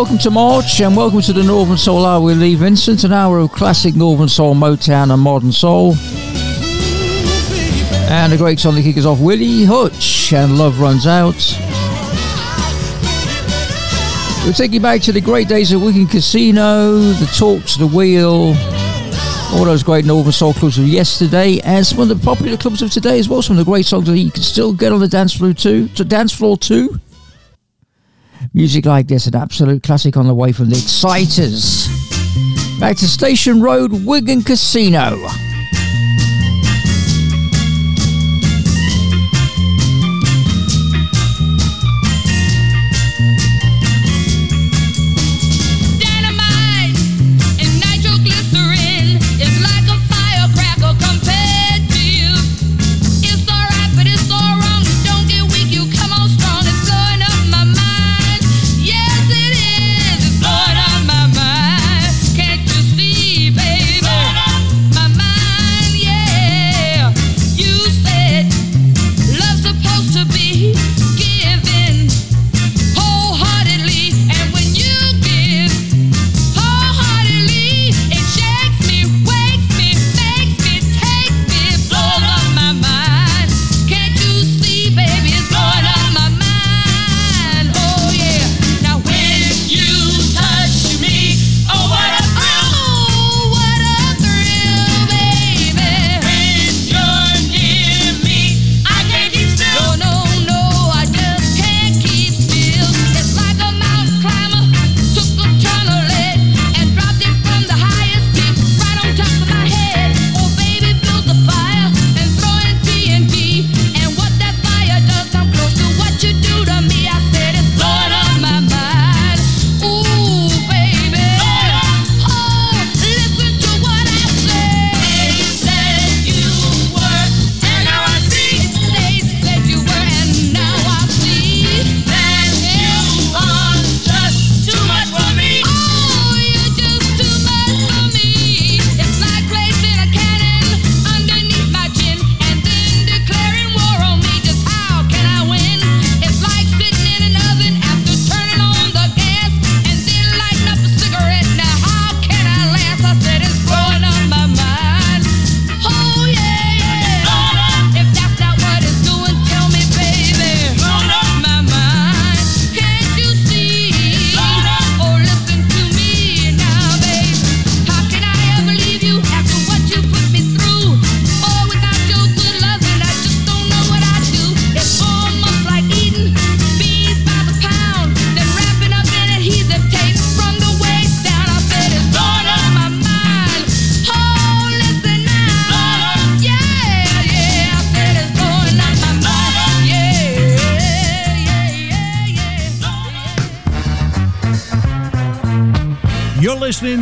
Welcome to March and welcome to the Northern Soul Hour with Lee Vincent, an hour of classic Northern Soul, Motown, and modern soul. And a great song that kicks off Willie Hutch and Love Runs Out. We'll take you back to the great days of Wigan Casino, the Torch, the Wheel, all those great Northern Soul clubs of yesterday, and some of the popular clubs of today as well. Some of the great songs that you can still get on the dance floor too. To dance floor too. Music like this, an absolute classic on the way from the Exciters. Back to Station Road, Wigan Casino.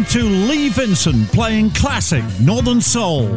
To Lee Vincent playing classic Northern Soul.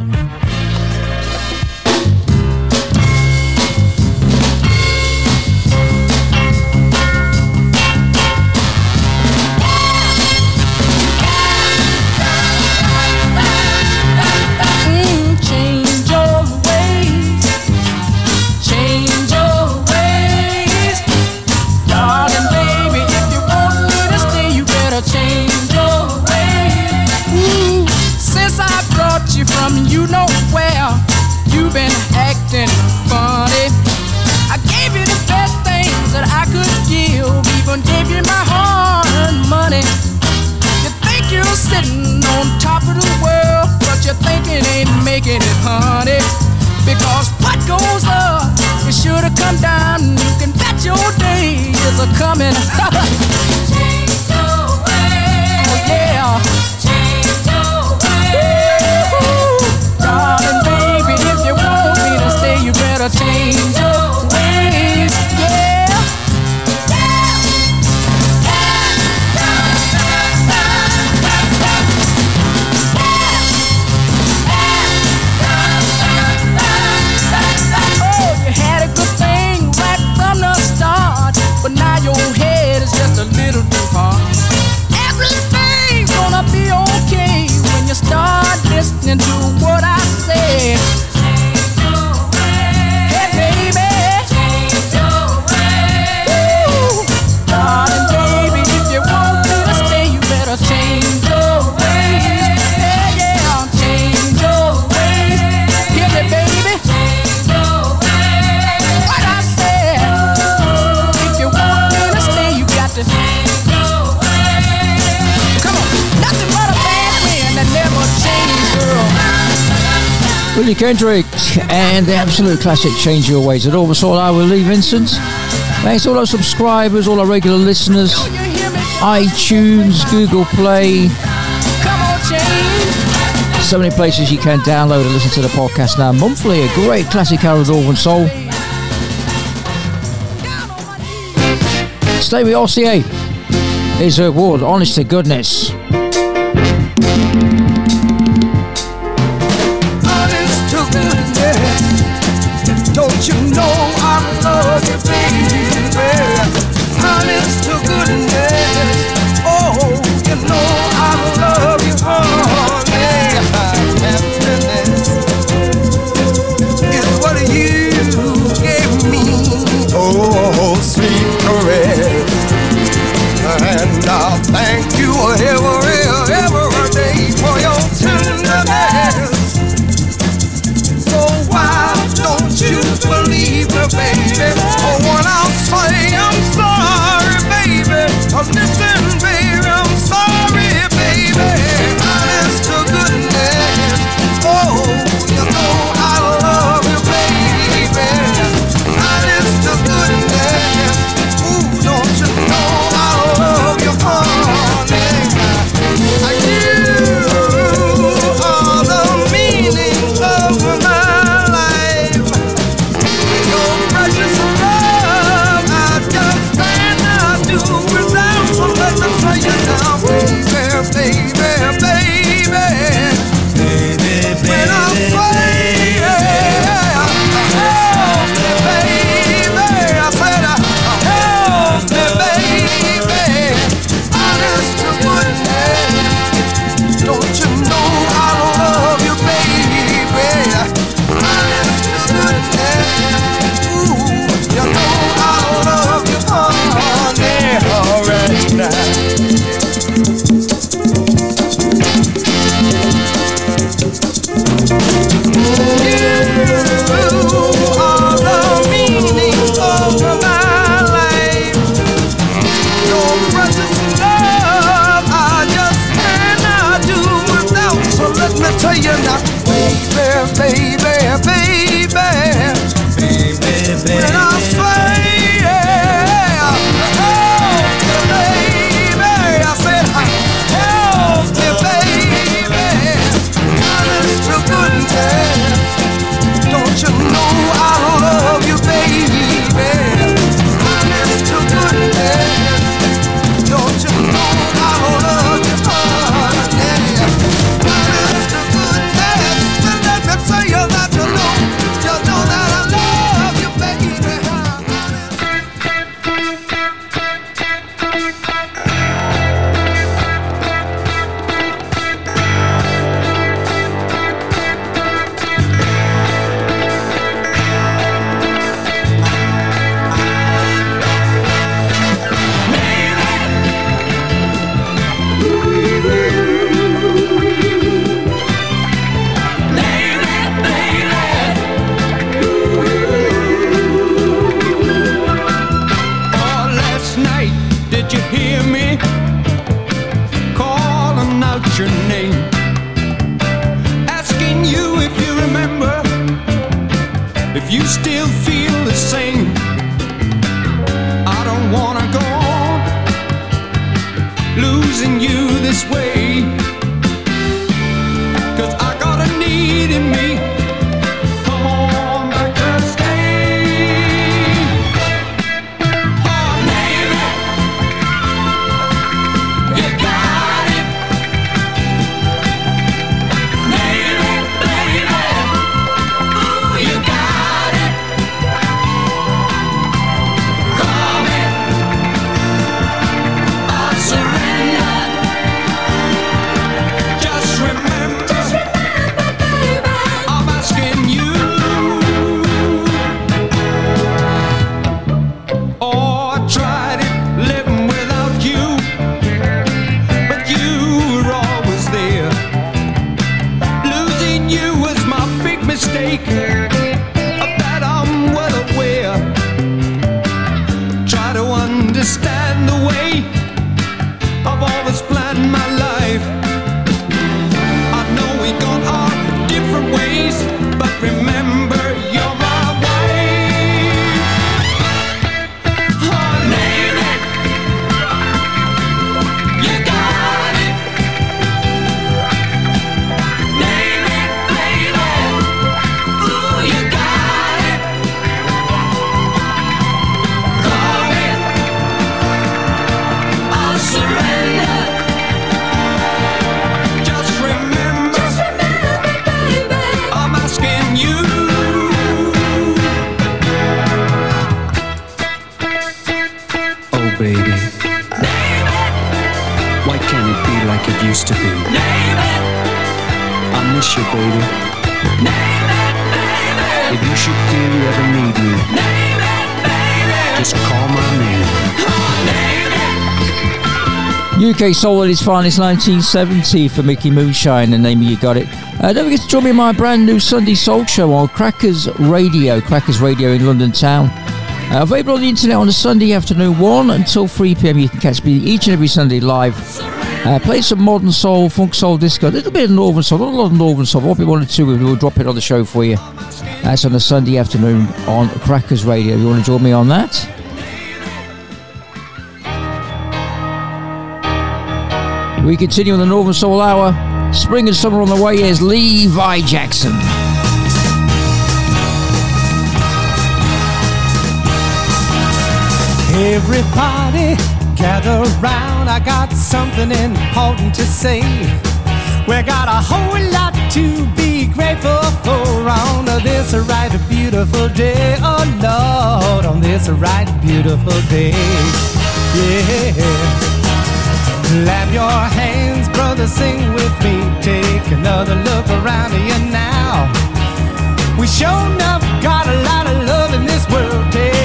Kendrick and the absolute classic Change Your Ways. It all was all I will Lee Vincent. Thanks to all our subscribers, all our regular listeners, iTunes, Google Play. So many places you can download and listen to the podcast now monthly. A great classic hour of Northern Soul. Stay with RCA. Here's Herb Ward, honest to goodness. Baby. If you should feel you ever need me, just call my name. UK Soul at its finest 1970 for Mickey Moonshine, the name You Got It. Uh, don't forget to join me in my brand new Sunday Soul show on Crackers Radio, Crackers Radio in London Town. Uh, available on the internet on a Sunday afternoon, 1 until 3 pm. You can catch me each and every Sunday live. Uh, play some modern soul, funk soul, disco, a little bit of northern soul, not a lot of northern soul. What we wanted to, we will drop it on the show for you. That's on a Sunday afternoon on Crackers Radio. You want to join me on that? We continue on the Northern Soul Hour. Spring and summer on the way. is Levi Jackson. Everybody gather round, I got something important to say. We got a whole lot to be grateful for on this right beautiful day. Oh Lord, on this right beautiful day. Yeah. Clap your hands, brother, sing with me. Take another look around you now. We sure enough got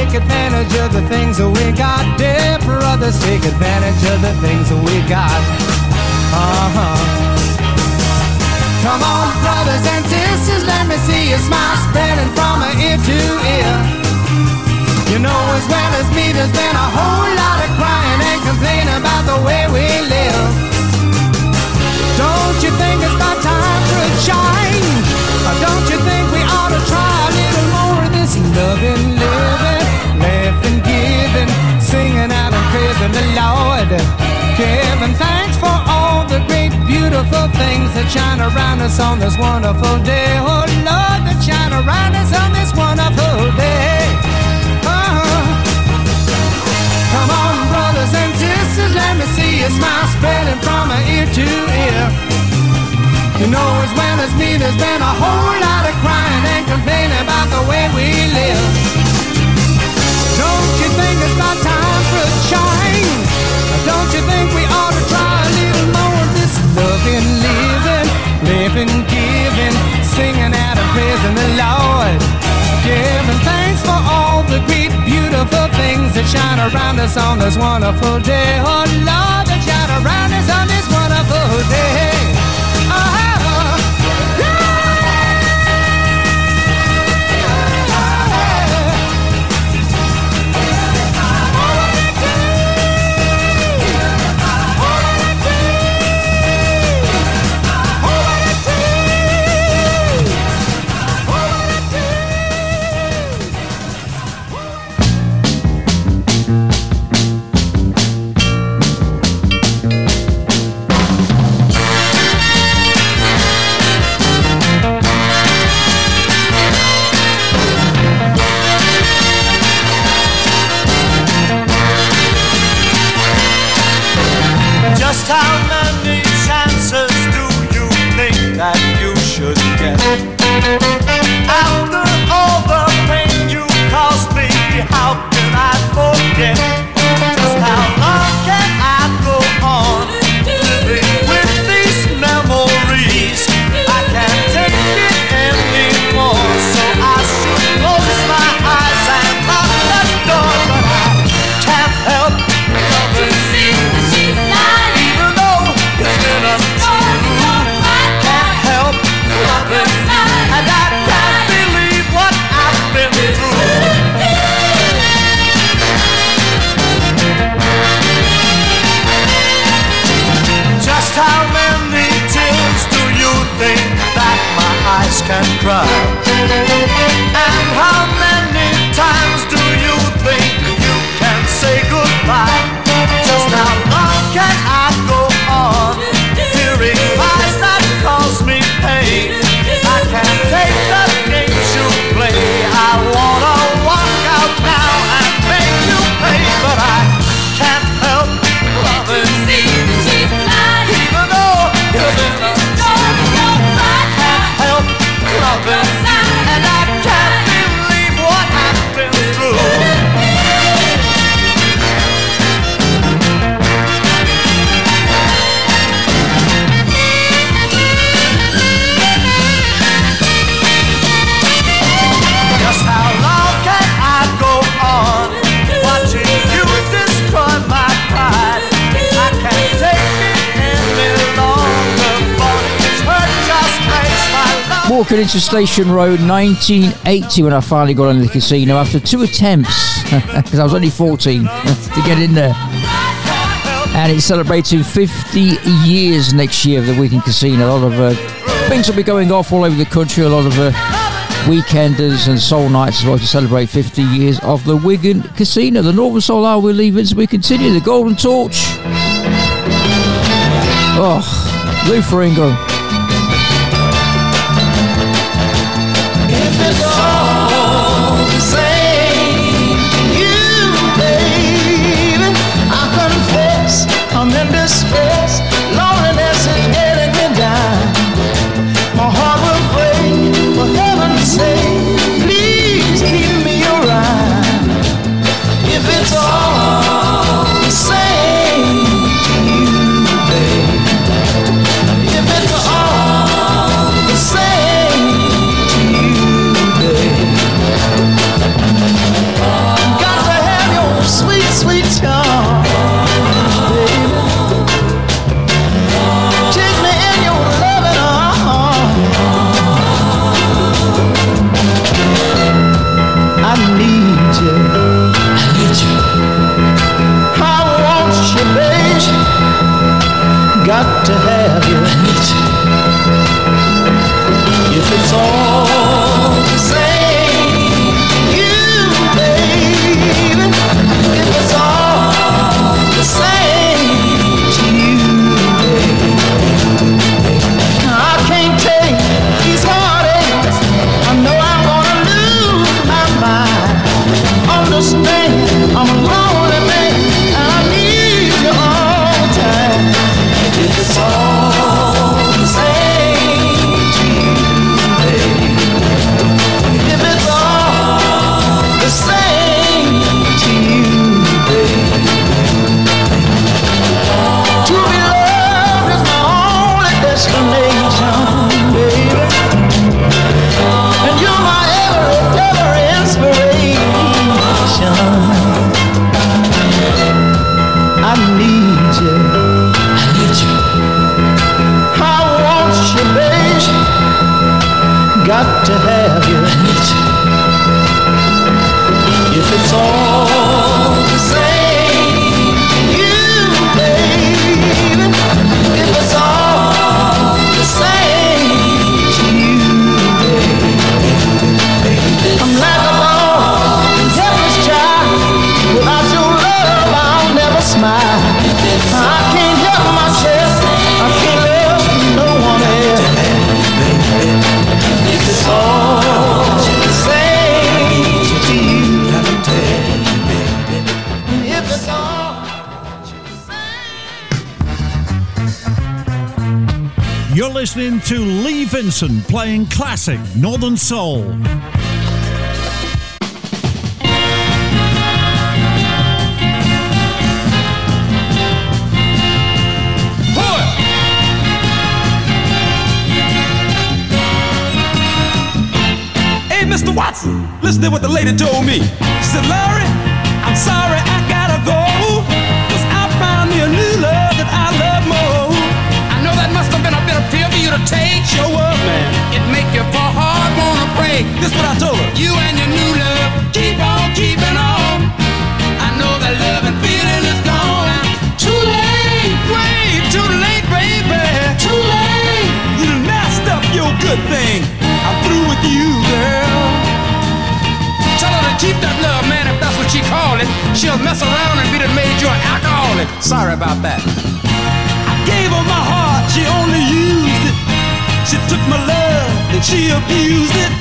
Take advantage of the things that we got. Dear brothers, take advantage of the things that we got. Uh-huh. Come on, brothers and sisters, let me see your smile spreading from ear to ear. You know as well as me, there's been a whole lot of crying and complaining about the way we live. Don't you think it's about time for a change? Or don't you think we ought to try a little more of this loving, beautiful things that shine around us on this wonderful day. Oh Lord, that shine around us on this wonderful day. Uh-huh. Come on, brothers and sisters, let me see your smile spreading from ear to ear. You know as well as me, there's been a whole lot of crying and complaining about the way we live. Don't you think it's about time for a change? Don't you think we living, giving, singing out and praising the Lord? Giving thanks for all the great, beautiful things that shine around us on this wonderful day. Oh Lord, that shine around us on this wonderful day. Walking into Station Road 1980 when I finally got into the casino after two attempts because I was only 14 to get in there. And it's celebrating 50 years next year of the Wigan Casino. A lot of uh, things will be going off all over the country. A lot of uh, weekenders and soul nights as well to celebrate 50 years of the Wigan Casino. The Northern Soul Hour we're leaving as we continue. The Golden Torch. Oh, Lou. If You're listening to Lee Vincent playing classic Northern Soul. Hey, Mr. Watson, listen to what the lady told me. She said, Larry, take. Show up, man. It make you for hard wanna break. This what I told her. You and your new love, keep on keeping on. I know that love and feeling is gone. Too late, way too late, baby. Too late. You messed up your good thing. I'm through with you, girl. Tell her to keep that love, man, if that's what she call it. She'll mess around and be the made you an alcoholic. Sorry about that. I gave her my heart, she only used. She took my love and she abused it.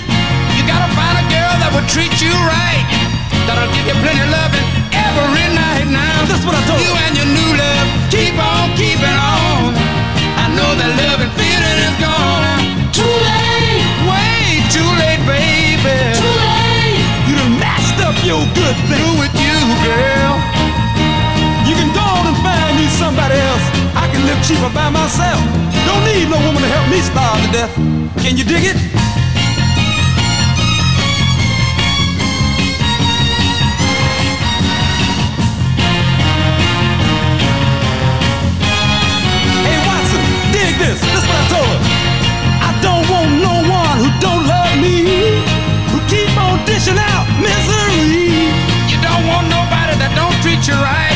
You gotta find a girl that will treat you right. That'll give you plenty of loving every night now. That's what I told You her. and your new love keep on keeping on. I know that love and feeling is gone. Too late, way too late, baby. Too late. You done messed up your good thing. Through with you, girl. You can go on and find me somebody else live cheaper by myself. Don't need no woman to help me starve to death. Can you dig it? Hey Watson, dig this. This what I told her. I don't want no one who don't love me, who keep on dishing out misery. You don't want nobody that don't treat you right.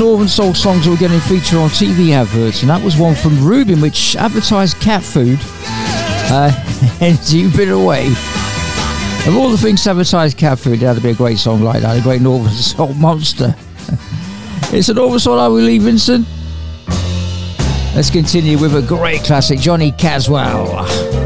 Northern Soul songs that were getting featured on TV adverts, and that was one from Rubin, which advertised cat food. Uh, and you've been away. Of all the things to advertise cat food, to be a great song like that, a great Northern Soul monster. it's a Northern Soul, are we, Lee? Let's continue with a great classic, Johnny Caswell.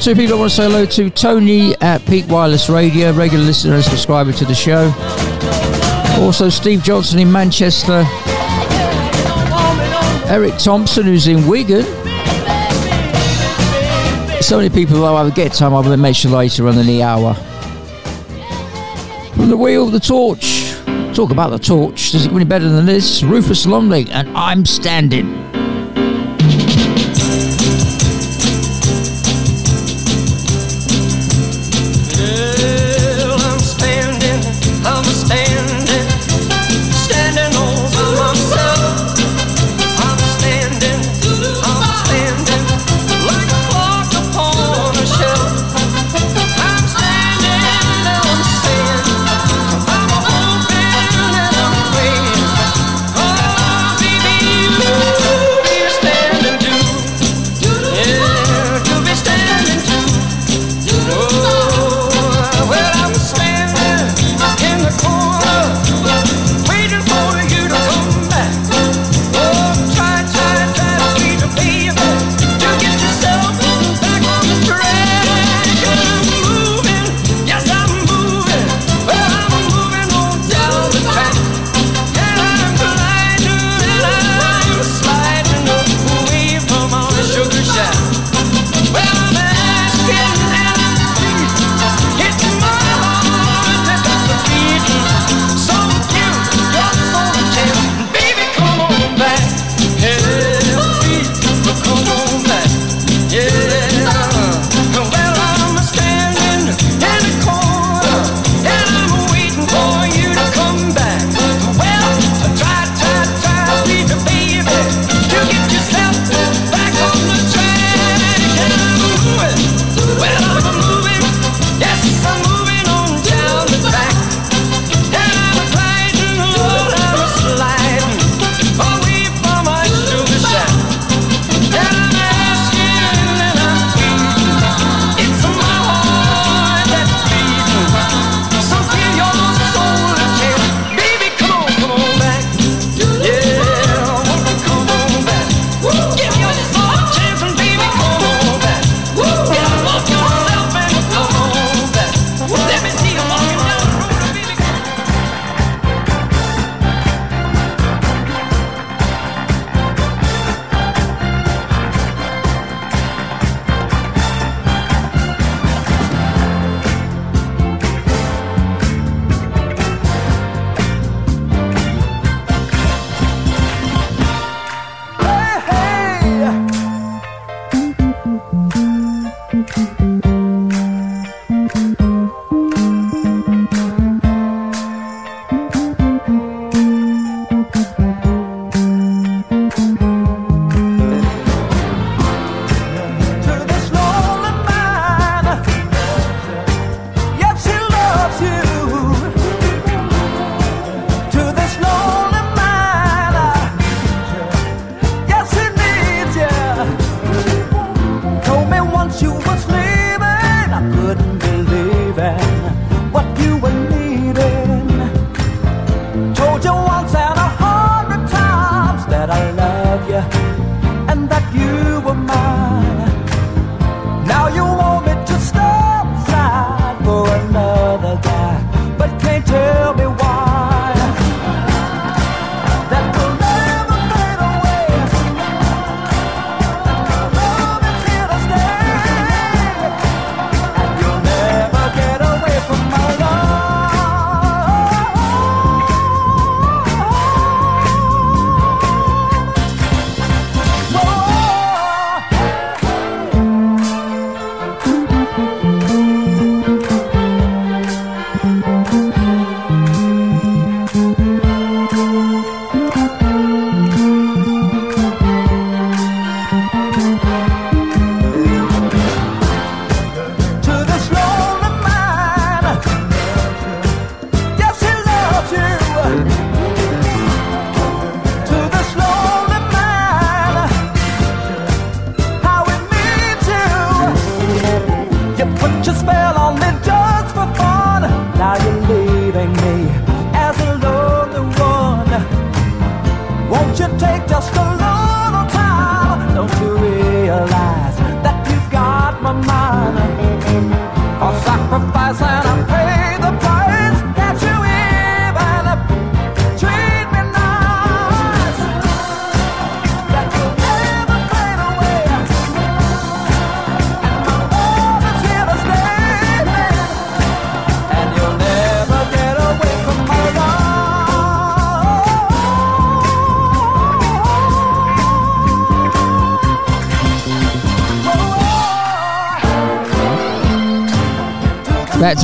Two people I want to say hello to Tony at Peak Wireless Radio, regular listener and subscriber to the show. Also, Steve Johnson in Manchester, Eric Thompson, who's in Wigan. So many people, I will get time, I will mention later on in the hour. From the wheel, of the torch. Talk about the torch. Does it get any better than this? Rufus Lumley and I'm Standing.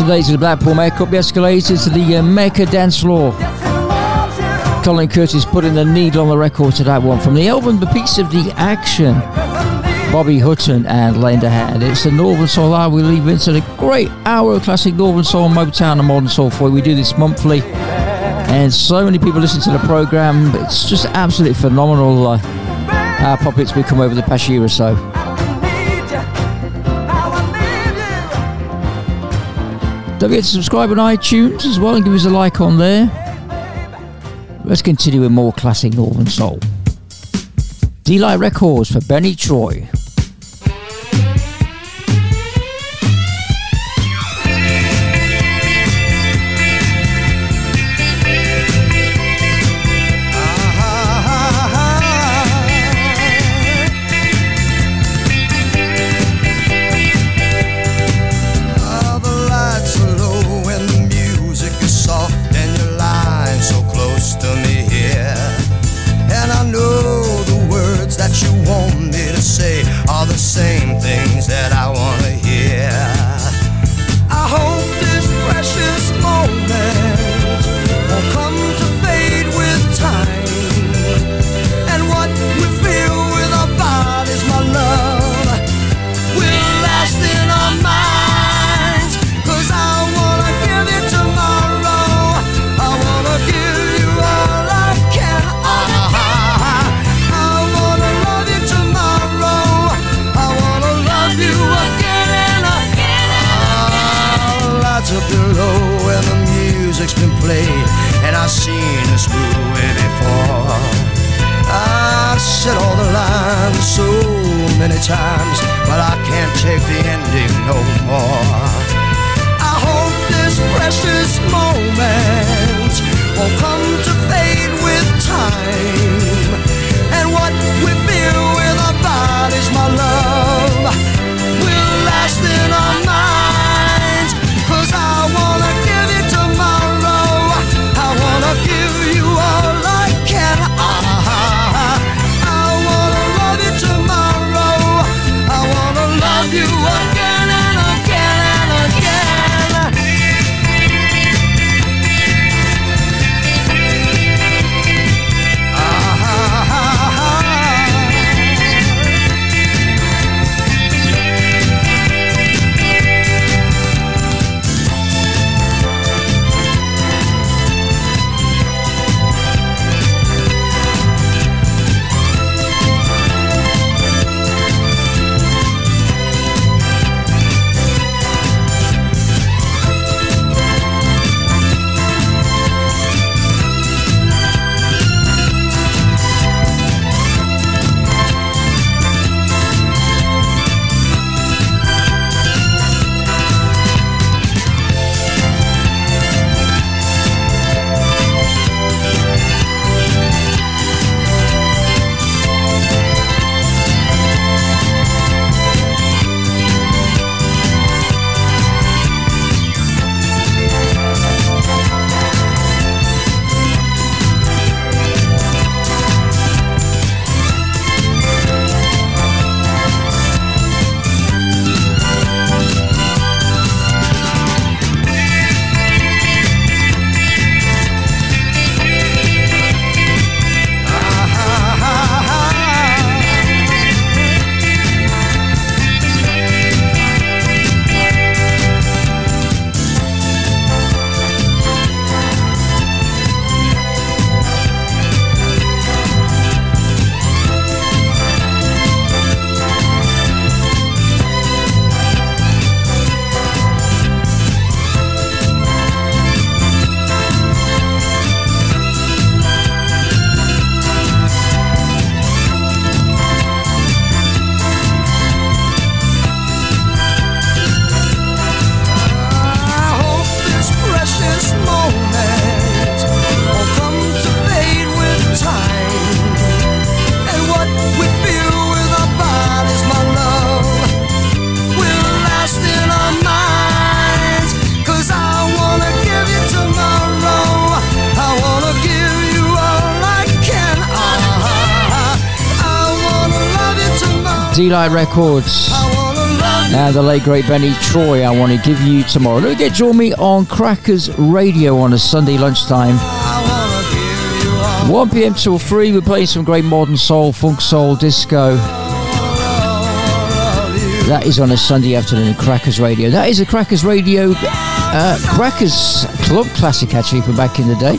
Today to the Blackpool Mecca, up the escalators to the uh, Mecca dance floor. Colin Curtis putting the needle on the record to that one from the album The Piece of the Action. Bobby Hutton and Lend a Hand. It's the Northern Soul Hour. We leave into the great hour of classic Northern Soul, Motown, and Modern Soul for you. We do this monthly, and so many people listen to the program. It's just absolutely phenomenal. Uh, how pop it's become over the past year or so. Don't forget to subscribe on iTunes as well and give us a like on there. Let's continue with more classic Northern Soul. De-Lite Records for Benny Troy. Eli Records. And the late great Benny Troy, I want to give you tomorrow. Don't join me on Crackers Radio on a Sunday lunchtime. 1 pm till 3, we're playing some great modern soul, funk soul, disco. That is on a Sunday afternoon at Crackers Radio. That is a Crackers Radio, uh, Crackers Club classic actually from back in the day.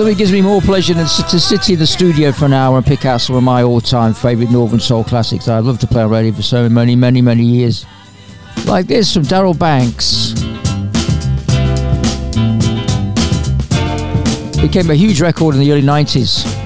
although it gives me more pleasure than to sit in the studio for an hour and pick out some of my all-time favourite Northern Soul classics that I'd love to play on radio for so many, many, many years. Like this from Darrell Banks. Became a huge record in the early 90s.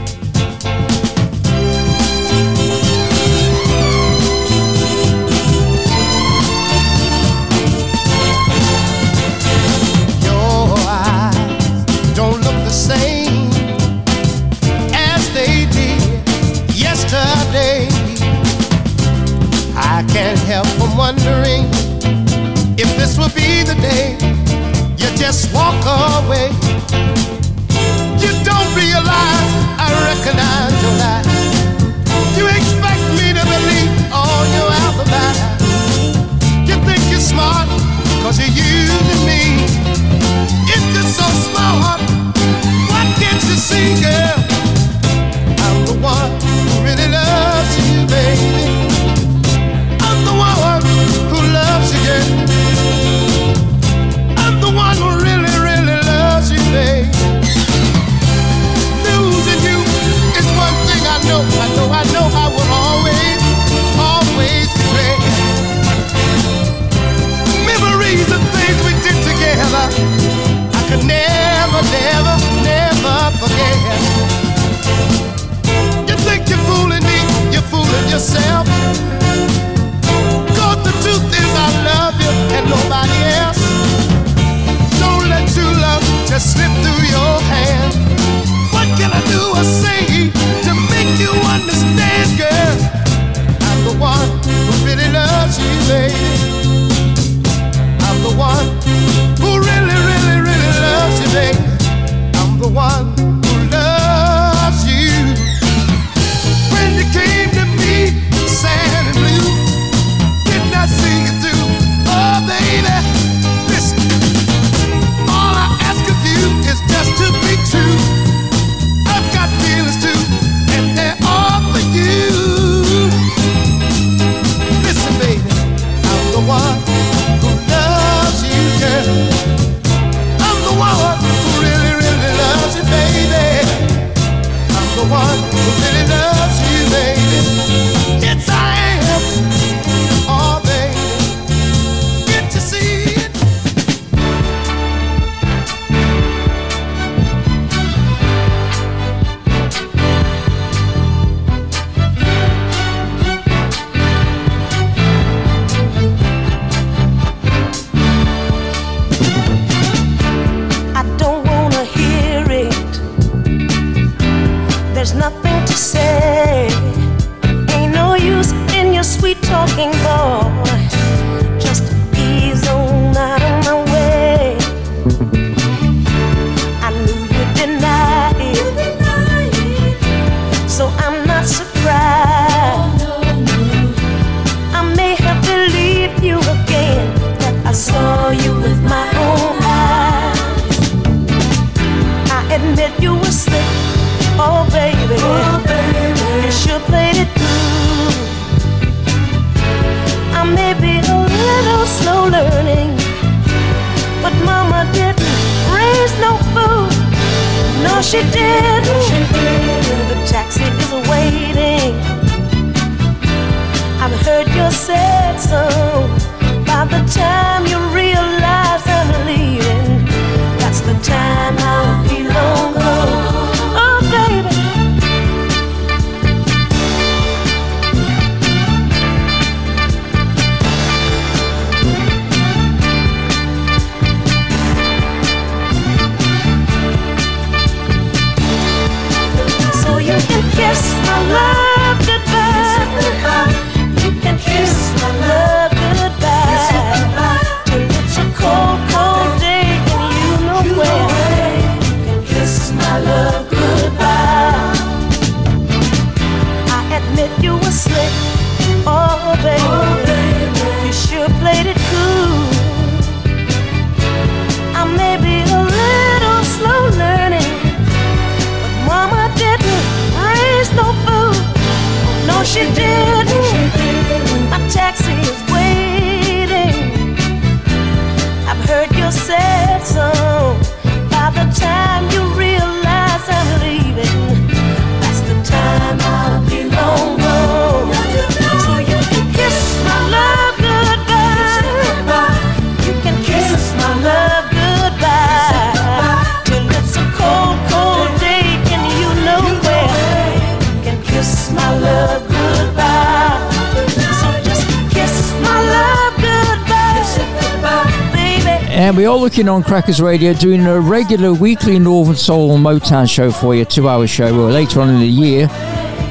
Looking on Crackers Radio doing a regular weekly Northern Soul Motown show for you, two hour show well, later on in the year.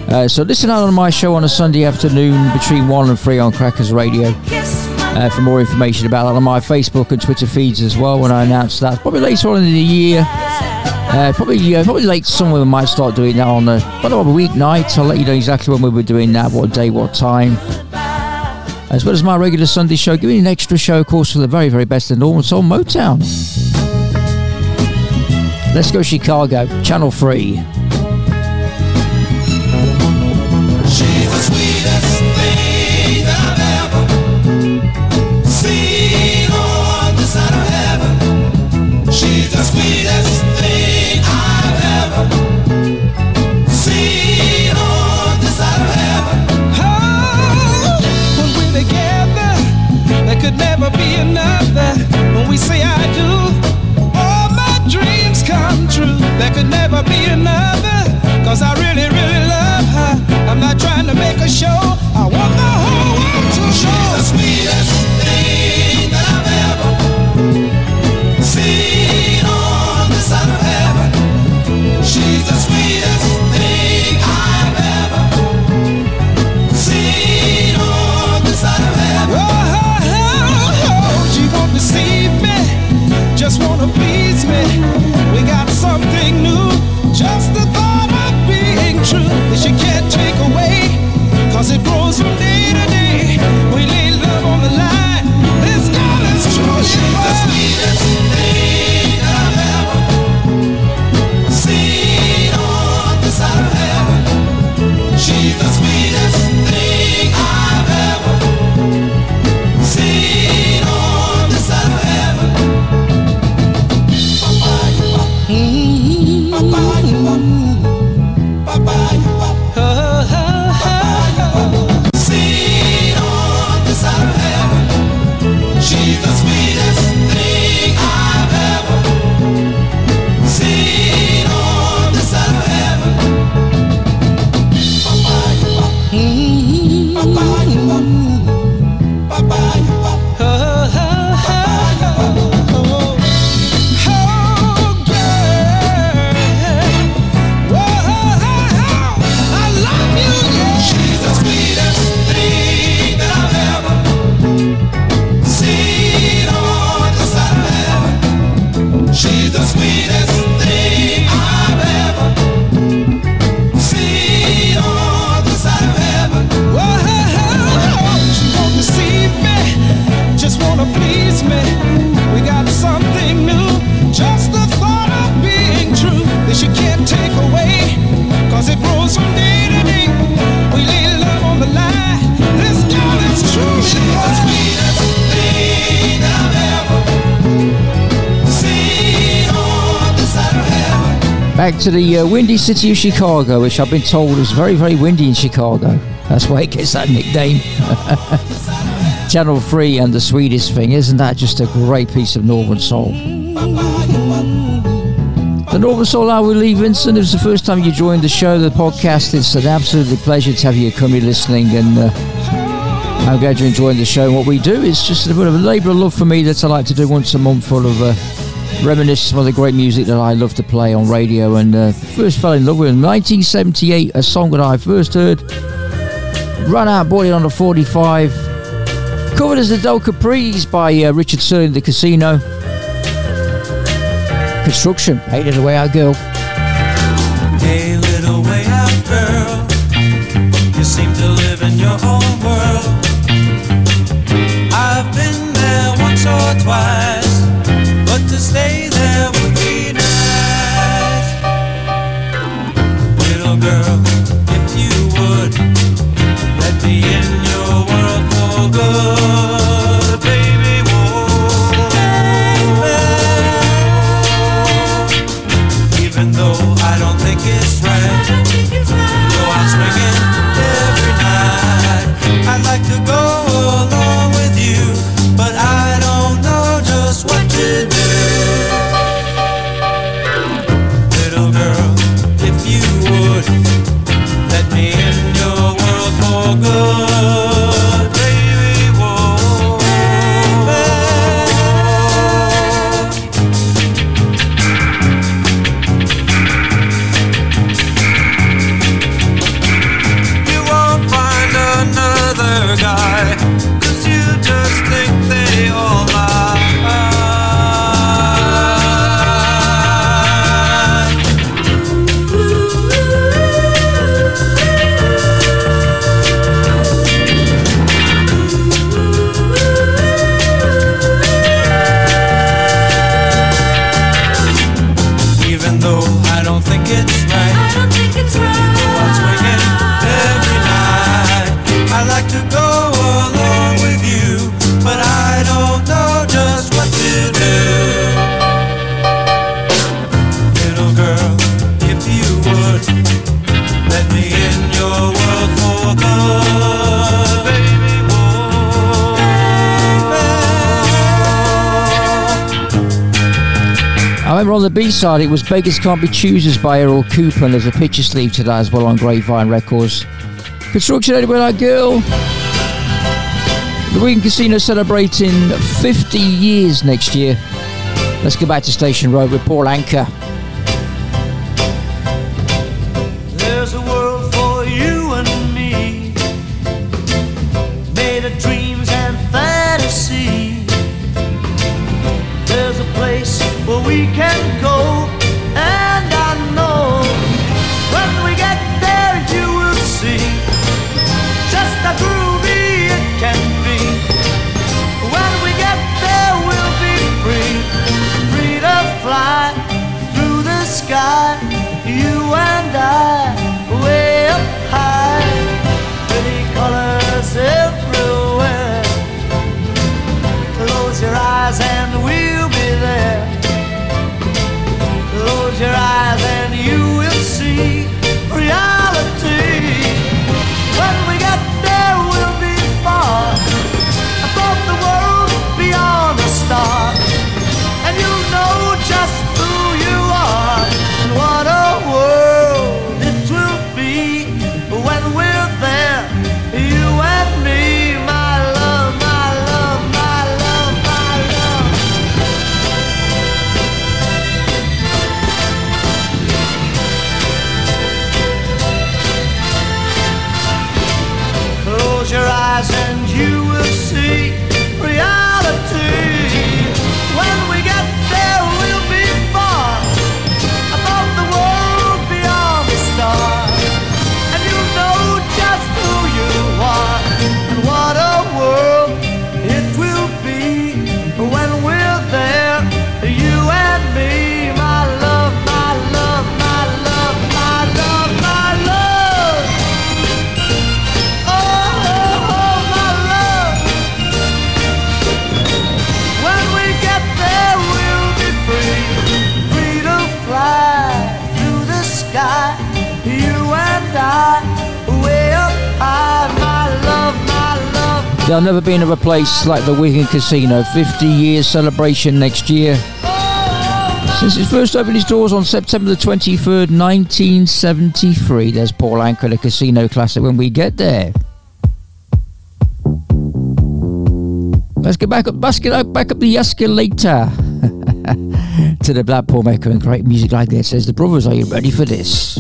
Uh, so listen out on my show on a Sunday afternoon between 1 and 3 on Crackers Radio. Uh, for more information about that on my Facebook and Twitter feeds as well when I announce that. Probably later on in the year. Uh, probably uh, probably late summer we might start doing that on a, but on a weeknight. I'll let you know exactly when we'll be doing that, what day, what time. As well as my regular Sunday show, giving an extra show, of course, for the very, very best in Northern Soul Motown. Let's go Chicago, Channel 3. Could never be another. When we say I do, all my dreams come true. There could never be another, cause I really, really love her. I'm not trying to make a Back to the uh, windy city of Chicago, which I've been told is very, very windy in Chicago. That's why it gets that nickname. Channel 3 and the sweetest thing. Isn't that just a great piece of Northern Soul? The Northern Soul Hour with Lee Vincent. If it's the first time you joined the show, the podcast, it's an absolute pleasure to have you come here listening. And uh, I'm glad you're enjoying the show. And what we do is just a bit of a labour of love for me that I like to do once a month, full of uh, reminisce some of the great music that I love to play on radio. And uh, first fell in love with in 1978, a song that I first heard. Run Out, bought it on the 45. Covered as the Del Caprice by uh, Richard Sterling, The Casino. Construction, hated the way I go. Hey, little way out girl, you seem to live in your own world. I've been there once or twice, but to stay there would be nice. Little girl, if you would, let me in your world for good. Side, it was Beggars Can't Be Choosers by Errol Cooper, and there's a picture sleeve to that as well on Grapevine Records. Construction Anywhere That Girl. The Wigan Casino celebrating 50 years next year. Let's go back to Station Road with Paul Anka. There'll never be another place like the Wigan Casino. 50 years celebration next year. Since it first opened its doors on September the 23rd, 1973. There's Paul Anka, the Casino Classic, when we get there. Let's get back up, get up, back up the escalator to the Blackpool Mecca and great music like this. Says the brothers, are you ready for this?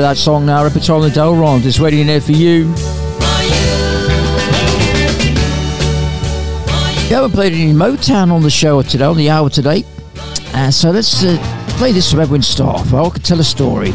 hear that song now, Repertoire on the Delrond. It's ready in there for you. We haven't played any Motown on the show today, on the hour today. Uh, so let's uh, play this from Edwin Starr. I could tell a story.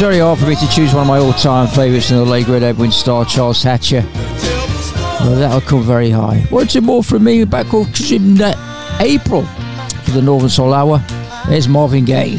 It's very hard for me to choose one of my all-time favourites in the late great Edwin Starr, Charles Hatcher. Well, that'll come very high. Wanted more from me back in uh, April for the Northern Soul Hour. There's Marvin Gaye.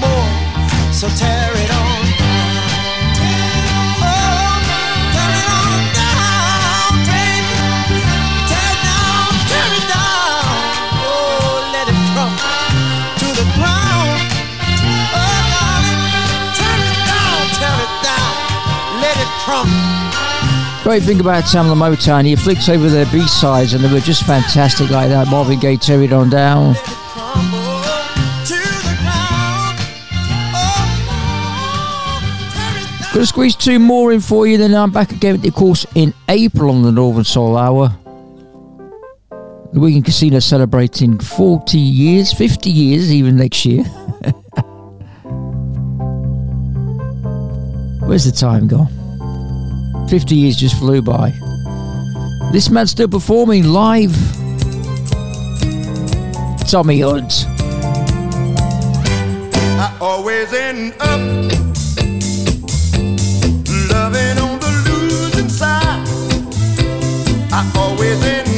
more. So tear it on down. Oh, tear it down. Tear it down, tear it down. Oh, let it crumble to the ground. Oh, tear it down, tear it down. Let it crumble. Great thing about Tamla Motown, he flicks over their B-sides and they were just fantastic like that. Marvin Gaye, Tear It On Down, Going to squeeze two more in for you, then I'm back again, of course, in April on the Northern Soul Hour. The Wigan Casino celebrating 40 years, 50 years even next year. Where's the time gone? 50 years just flew by. This man's still performing live. Tommy Hunt. I always end up I always within.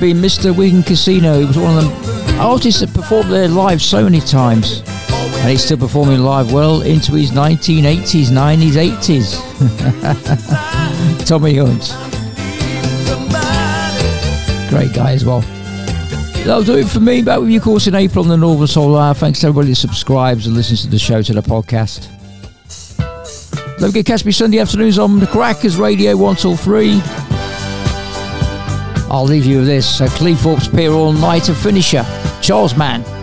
been Mr. Wigan Casino. He was one of the artists that performed there live so many times. And he's still performing live well into his 1980s, 90s, 80s. Tommy Hunt. Great guy as well. That'll do it for me. Back with you, of course, in April on the Northern Soul Hour. Thanks to everybody that subscribes and listens to the show, to the podcast. Don't forget, catch me Sunday afternoons on the Crackers Radio 1 till 3. I'll leave you with this. Uh, Cleethorpes Pier All Nighter Finisher, Charles Mann.